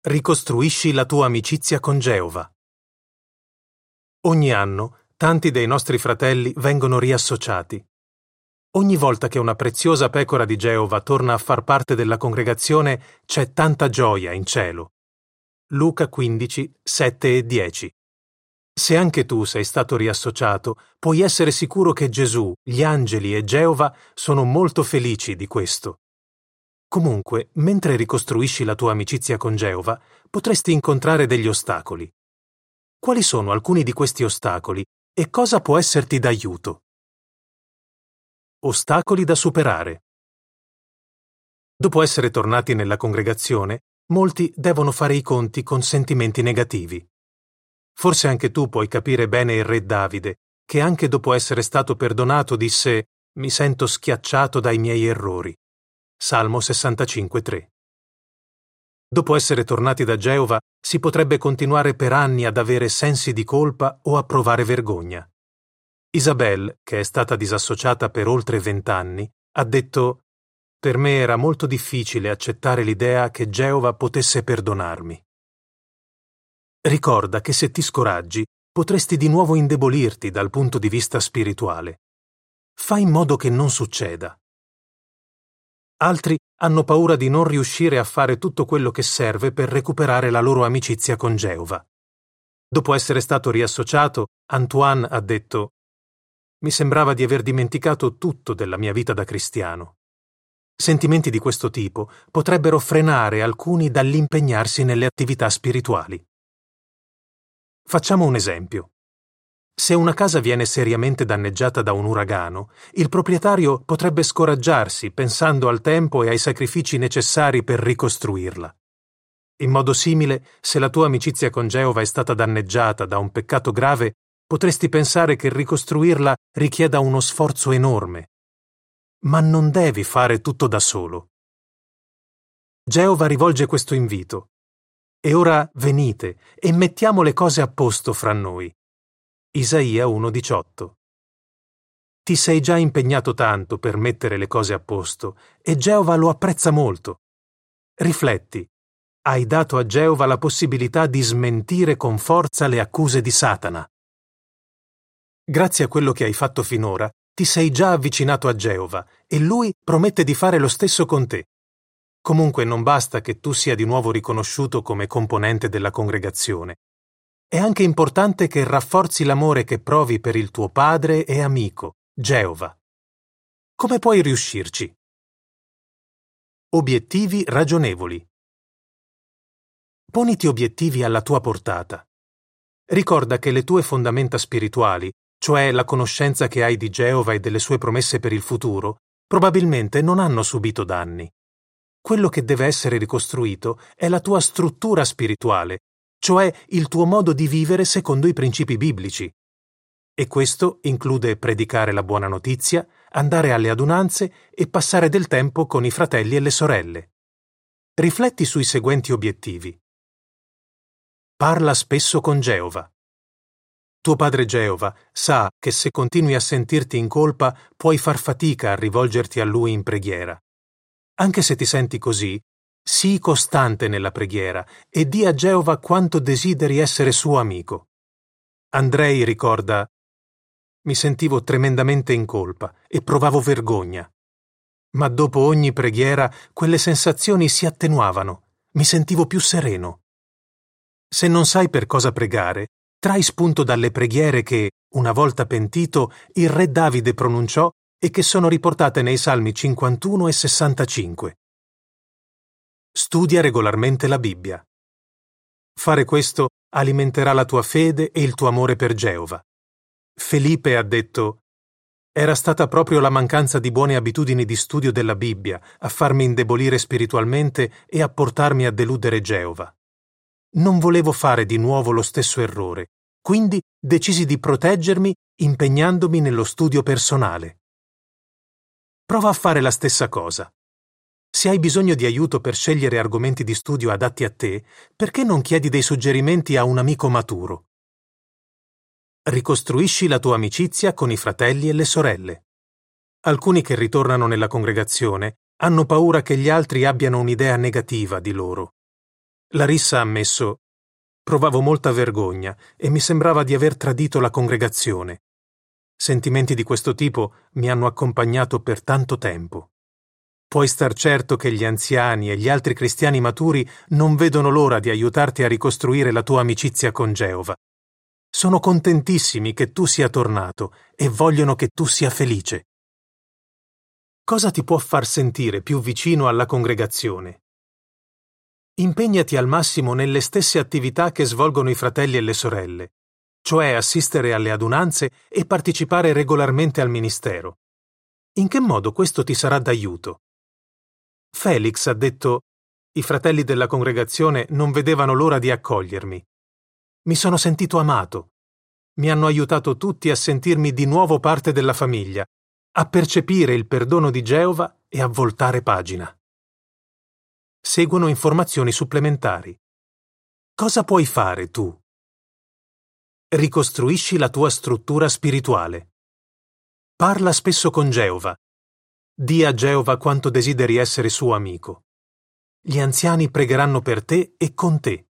Ricostruisci la tua amicizia con Geova. Ogni anno tanti dei nostri fratelli vengono riassociati. Ogni volta che una preziosa pecora di Geova torna a far parte della congregazione c'è tanta gioia in cielo. Luca 15, 7 e 10. Se anche tu sei stato riassociato, puoi essere sicuro che Gesù, gli angeli e Geova sono molto felici di questo. Comunque, mentre ricostruisci la tua amicizia con Geova, potresti incontrare degli ostacoli. Quali sono alcuni di questi ostacoli e cosa può esserti d'aiuto? Ostacoli da superare. Dopo essere tornati nella congregazione, molti devono fare i conti con sentimenti negativi. Forse anche tu puoi capire bene il re Davide, che anche dopo essere stato perdonato disse Mi sento schiacciato dai miei errori. Salmo 65.3. Dopo essere tornati da Geova, si potrebbe continuare per anni ad avere sensi di colpa o a provare vergogna. Isabel, che è stata disassociata per oltre vent'anni, ha detto Per me era molto difficile accettare l'idea che Geova potesse perdonarmi. Ricorda che se ti scoraggi, potresti di nuovo indebolirti dal punto di vista spirituale. Fai in modo che non succeda. Altri hanno paura di non riuscire a fare tutto quello che serve per recuperare la loro amicizia con Geova. Dopo essere stato riassociato, Antoine ha detto Mi sembrava di aver dimenticato tutto della mia vita da cristiano. Sentimenti di questo tipo potrebbero frenare alcuni dall'impegnarsi nelle attività spirituali. Facciamo un esempio. Se una casa viene seriamente danneggiata da un uragano, il proprietario potrebbe scoraggiarsi pensando al tempo e ai sacrifici necessari per ricostruirla. In modo simile, se la tua amicizia con Geova è stata danneggiata da un peccato grave, potresti pensare che ricostruirla richieda uno sforzo enorme. Ma non devi fare tutto da solo. Geova rivolge questo invito. E ora venite e mettiamo le cose a posto fra noi. Isaia 1:18 Ti sei già impegnato tanto per mettere le cose a posto e Geova lo apprezza molto. Rifletti. Hai dato a Geova la possibilità di smentire con forza le accuse di Satana. Grazie a quello che hai fatto finora, ti sei già avvicinato a Geova e lui promette di fare lo stesso con te. Comunque non basta che tu sia di nuovo riconosciuto come componente della congregazione. È anche importante che rafforzi l'amore che provi per il tuo padre e amico, Geova. Come puoi riuscirci? Obiettivi ragionevoli. Poniti obiettivi alla tua portata. Ricorda che le tue fondamenta spirituali, cioè la conoscenza che hai di Geova e delle sue promesse per il futuro, probabilmente non hanno subito danni. Quello che deve essere ricostruito è la tua struttura spirituale, cioè il tuo modo di vivere secondo i principi biblici. E questo include predicare la buona notizia, andare alle adunanze e passare del tempo con i fratelli e le sorelle. Rifletti sui seguenti obiettivi. Parla spesso con Geova. Tuo padre Geova sa che se continui a sentirti in colpa puoi far fatica a rivolgerti a lui in preghiera. Anche se ti senti così, Sii costante nella preghiera e di a Geova quanto desideri essere suo amico. Andrei ricorda mi sentivo tremendamente in colpa e provavo vergogna. Ma dopo ogni preghiera quelle sensazioni si attenuavano, mi sentivo più sereno. Se non sai per cosa pregare, trai spunto dalle preghiere che, una volta pentito, il re Davide pronunciò e che sono riportate nei Salmi 51 e 65. Studia regolarmente la Bibbia. Fare questo alimenterà la tua fede e il tuo amore per Geova. Felipe ha detto Era stata proprio la mancanza di buone abitudini di studio della Bibbia a farmi indebolire spiritualmente e a portarmi a deludere Geova. Non volevo fare di nuovo lo stesso errore, quindi decisi di proteggermi impegnandomi nello studio personale. Prova a fare la stessa cosa. Se hai bisogno di aiuto per scegliere argomenti di studio adatti a te, perché non chiedi dei suggerimenti a un amico maturo? Ricostruisci la tua amicizia con i fratelli e le sorelle. Alcuni che ritornano nella congregazione hanno paura che gli altri abbiano un'idea negativa di loro. Larissa ha ammesso Provavo molta vergogna e mi sembrava di aver tradito la congregazione. Sentimenti di questo tipo mi hanno accompagnato per tanto tempo. Puoi star certo che gli anziani e gli altri cristiani maturi non vedono l'ora di aiutarti a ricostruire la tua amicizia con Geova. Sono contentissimi che tu sia tornato e vogliono che tu sia felice. Cosa ti può far sentire più vicino alla congregazione? Impegnati al massimo nelle stesse attività che svolgono i fratelli e le sorelle, cioè assistere alle adunanze e partecipare regolarmente al ministero. In che modo questo ti sarà d'aiuto? Felix ha detto I fratelli della congregazione non vedevano l'ora di accogliermi. Mi sono sentito amato. Mi hanno aiutato tutti a sentirmi di nuovo parte della famiglia, a percepire il perdono di Geova e a voltare pagina seguono informazioni supplementari. Cosa puoi fare tu? Ricostruisci la tua struttura spirituale. Parla spesso con Geova. Di a Geova quanto desideri essere suo amico. Gli anziani pregheranno per te e con te.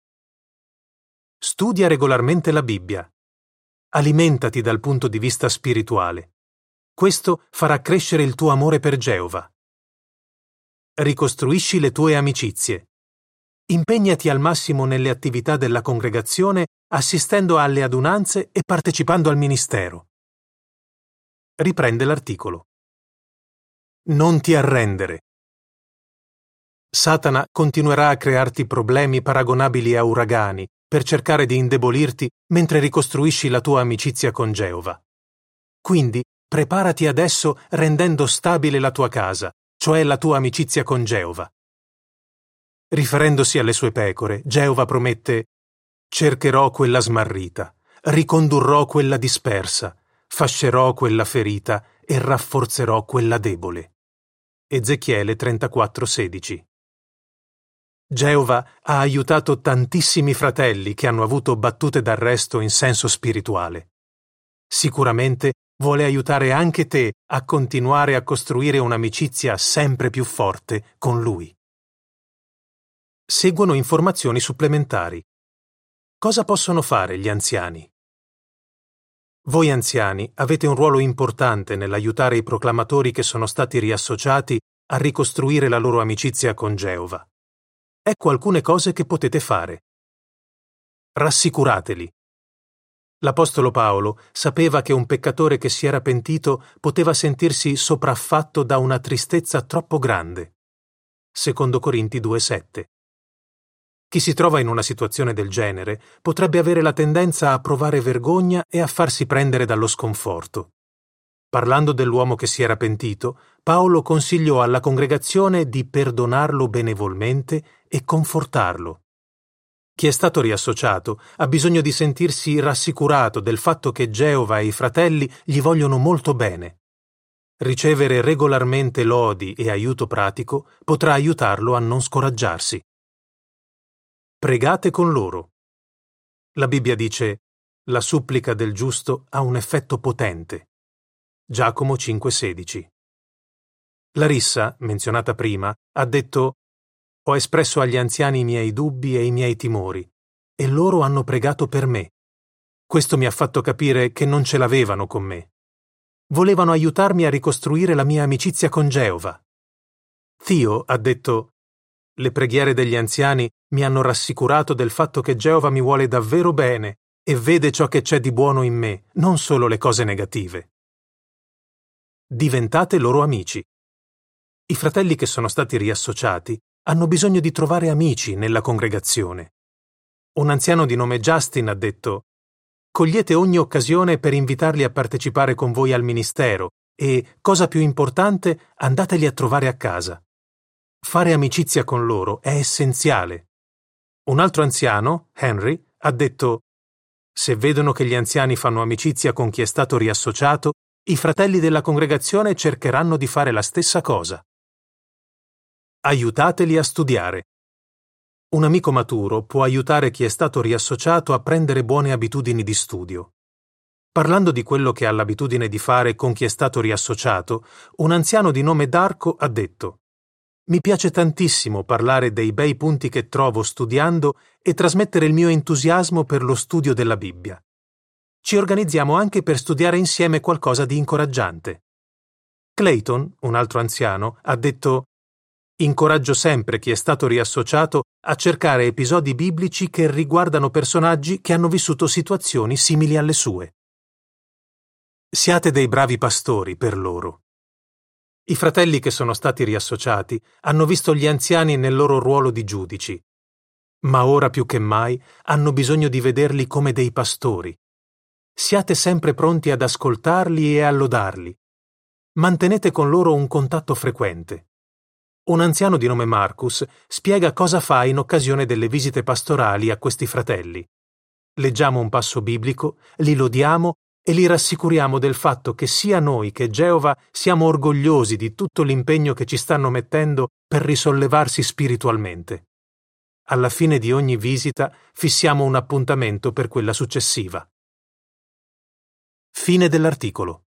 Studia regolarmente la Bibbia. Alimentati dal punto di vista spirituale. Questo farà crescere il tuo amore per Geova. Ricostruisci le tue amicizie. Impegnati al massimo nelle attività della congregazione, assistendo alle adunanze e partecipando al ministero. Riprende l'articolo. Non ti arrendere. Satana continuerà a crearti problemi paragonabili a uragani per cercare di indebolirti mentre ricostruisci la tua amicizia con Geova. Quindi preparati adesso rendendo stabile la tua casa, cioè la tua amicizia con Geova. Riferendosi alle sue pecore, Geova promette Cercherò quella smarrita, ricondurrò quella dispersa, fascerò quella ferita e rafforzerò quella debole. Ezechiele 34:16 Geova ha aiutato tantissimi fratelli che hanno avuto battute d'arresto in senso spirituale. Sicuramente vuole aiutare anche te a continuare a costruire un'amicizia sempre più forte con lui. Seguono informazioni supplementari. Cosa possono fare gli anziani? Voi anziani avete un ruolo importante nell'aiutare i proclamatori che sono stati riassociati a ricostruire la loro amicizia con Geova. Ecco alcune cose che potete fare. Rassicurateli L'Apostolo Paolo sapeva che un peccatore che si era pentito poteva sentirsi sopraffatto da una tristezza troppo grande. Secondo Corinti 2:7. Chi si trova in una situazione del genere potrebbe avere la tendenza a provare vergogna e a farsi prendere dallo sconforto. Parlando dell'uomo che si era pentito, Paolo consigliò alla congregazione di perdonarlo benevolmente e confortarlo. Chi è stato riassociato ha bisogno di sentirsi rassicurato del fatto che Geova e i fratelli gli vogliono molto bene. Ricevere regolarmente lodi e aiuto pratico potrà aiutarlo a non scoraggiarsi. Pregate con loro. La Bibbia dice la supplica del giusto ha un effetto potente. Giacomo 5:16. Larissa, menzionata prima, ha detto ho espresso agli anziani i miei dubbi e i miei timori, e loro hanno pregato per me. Questo mi ha fatto capire che non ce l'avevano con me. Volevano aiutarmi a ricostruire la mia amicizia con Geova. Zio ha detto Le preghiere degli anziani mi hanno rassicurato del fatto che Geova mi vuole davvero bene e vede ciò che c'è di buono in me, non solo le cose negative. Diventate loro amici. I fratelli che sono stati riassociati hanno bisogno di trovare amici nella congregazione. Un anziano di nome Justin ha detto Cogliete ogni occasione per invitarli a partecipare con voi al ministero e, cosa più importante, andateli a trovare a casa. Fare amicizia con loro è essenziale. Un altro anziano, Henry, ha detto Se vedono che gli anziani fanno amicizia con chi è stato riassociato, i fratelli della congregazione cercheranno di fare la stessa cosa. Aiutateli a studiare. Un amico maturo può aiutare chi è stato riassociato a prendere buone abitudini di studio. Parlando di quello che ha l'abitudine di fare con chi è stato riassociato, un anziano di nome Darko ha detto Mi piace tantissimo parlare dei bei punti che trovo studiando e trasmettere il mio entusiasmo per lo studio della Bibbia. Ci organizziamo anche per studiare insieme qualcosa di incoraggiante. Clayton, un altro anziano, ha detto Incoraggio sempre chi è stato riassociato a cercare episodi biblici che riguardano personaggi che hanno vissuto situazioni simili alle sue. Siate dei bravi pastori per loro. I fratelli che sono stati riassociati hanno visto gli anziani nel loro ruolo di giudici, ma ora più che mai hanno bisogno di vederli come dei pastori. Siate sempre pronti ad ascoltarli e a lodarli. Mantenete con loro un contatto frequente. Un anziano di nome Marcus spiega cosa fa in occasione delle visite pastorali a questi fratelli. Leggiamo un passo biblico, li lodiamo e li rassicuriamo del fatto che sia noi che Geova siamo orgogliosi di tutto l'impegno che ci stanno mettendo per risollevarsi spiritualmente. Alla fine di ogni visita fissiamo un appuntamento per quella successiva. Fine dell'articolo.